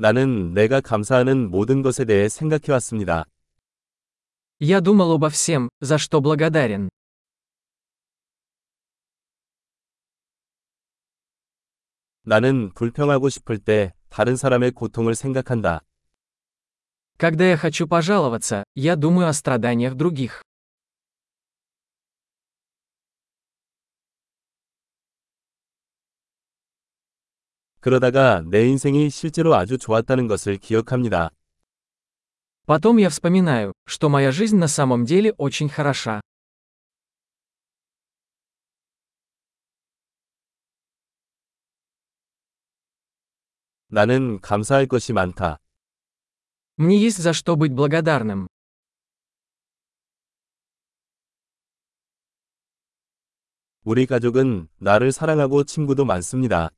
나는 내가 감사하는 모든 것에 대해 생각해 왔습니다. Я думал обо всем, за что благодарен. 나는 불평하고 싶을 때 다른 사람의 고통을 생각한다. Когда я хочу пожаловаться, я думаю о страданиях других. 그러다가 내 인생이 실제로 아주 좋았다는 것을 기억합니다. Потом я вспоминаю, что моя жизнь на самом деле очень хороша. 나는 감사할 것이 많다. Мне есть за что быть благодарным. 우리 가족은 나를 사랑하고 친구도 많습니다.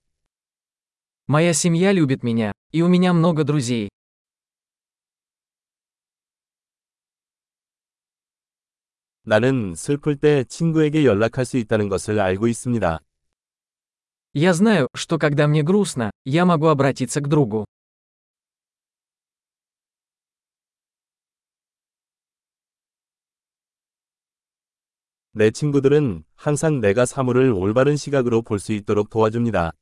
Моя семья любит меня, и у меня много друзей. 나는 슬플 때 친구에게 연락할 수 있다는 것을 알고 있습니다. Я знаю, что когда мне грустно, я могу обратиться к другу. 내 친구들은 항상 내가 사물을 올바른 시각으로 볼 수 있도록 도와줍니다.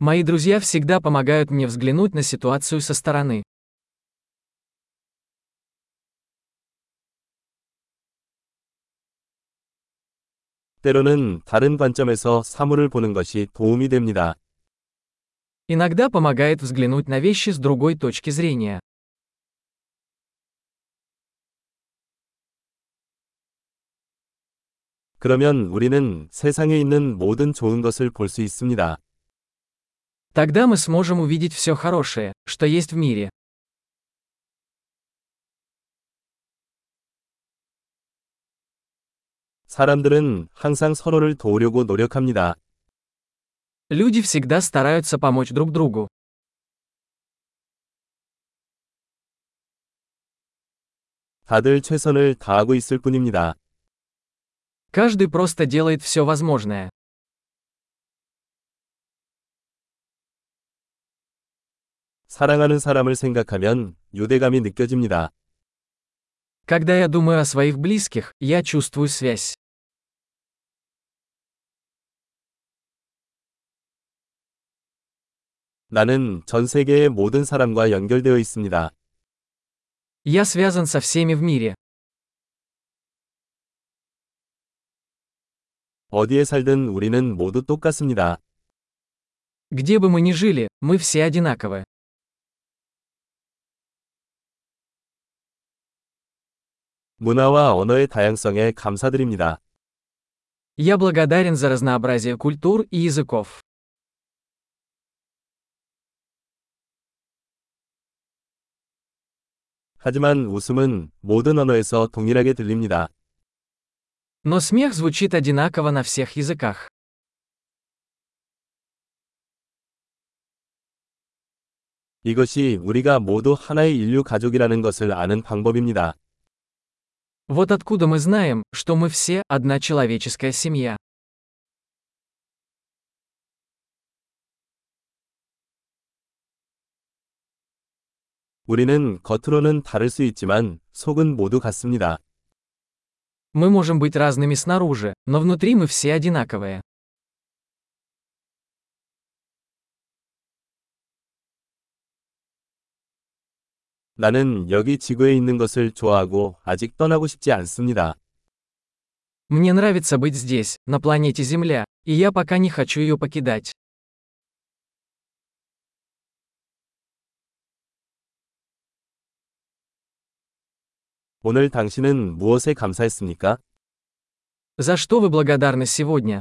Мои друзья всегда помогают мне взглянуть на ситуацию со стороны. 때로는 다른 관점에서 사물을 보는 것이 도움이 됩니다. Иногда помогает взглянуть на вещи с другой точки зрения. 그러면 우리는 세상에 있는 모든 좋은 것을 볼 수 있습니다. Тогда мы сможем увидеть все хорошее, что есть в мире. 사람들은 항상 서로를 도우려고 노력합니다. Люди всегда стараются помочь друг другу. 다들 최선을 다하고 있을 뿐입니다. Каждый просто делает все возможное. 사랑하는 사람을 생각하면 유대감이 느껴집니다. Когда я думаю о своих близких, я чувствую связь. 나는 전 세계의 모든 사람과 연결되어 있습니다. Я связан со всеми в мире. 어디에 살든 우리는 모두 똑같습니다. Где бы мы ни жили, мы все одинаковы. 문화와 언어의 다양성에 감사드립니다. Я благодарен за разнообразие культур и языков. 하지만 웃음은 모든 언어에서 동일하게 들립니다. Но смех звучит одинаково на всех языках. 이것이 우리가 모두 하나의 인류 가족이라는 것을 아는 방법입니다. Вот откуда мы знаем, что мы все одна человеческая семья. 우리는 겉으로는 다를 수 있지만 속은 모두 같습니다. Мы можем быть разными снаружи, но внутри мы все одинаковые. 나는 여기 지구에 있는 것을 좋아하고 아직 떠나고 싶지 않습니다. Мне нравится быть здесь, на планете Земля, и я пока не хочу ее покидать. 오늘 당신은 무엇에 감사했습니까? За что вы благодарны сегодня?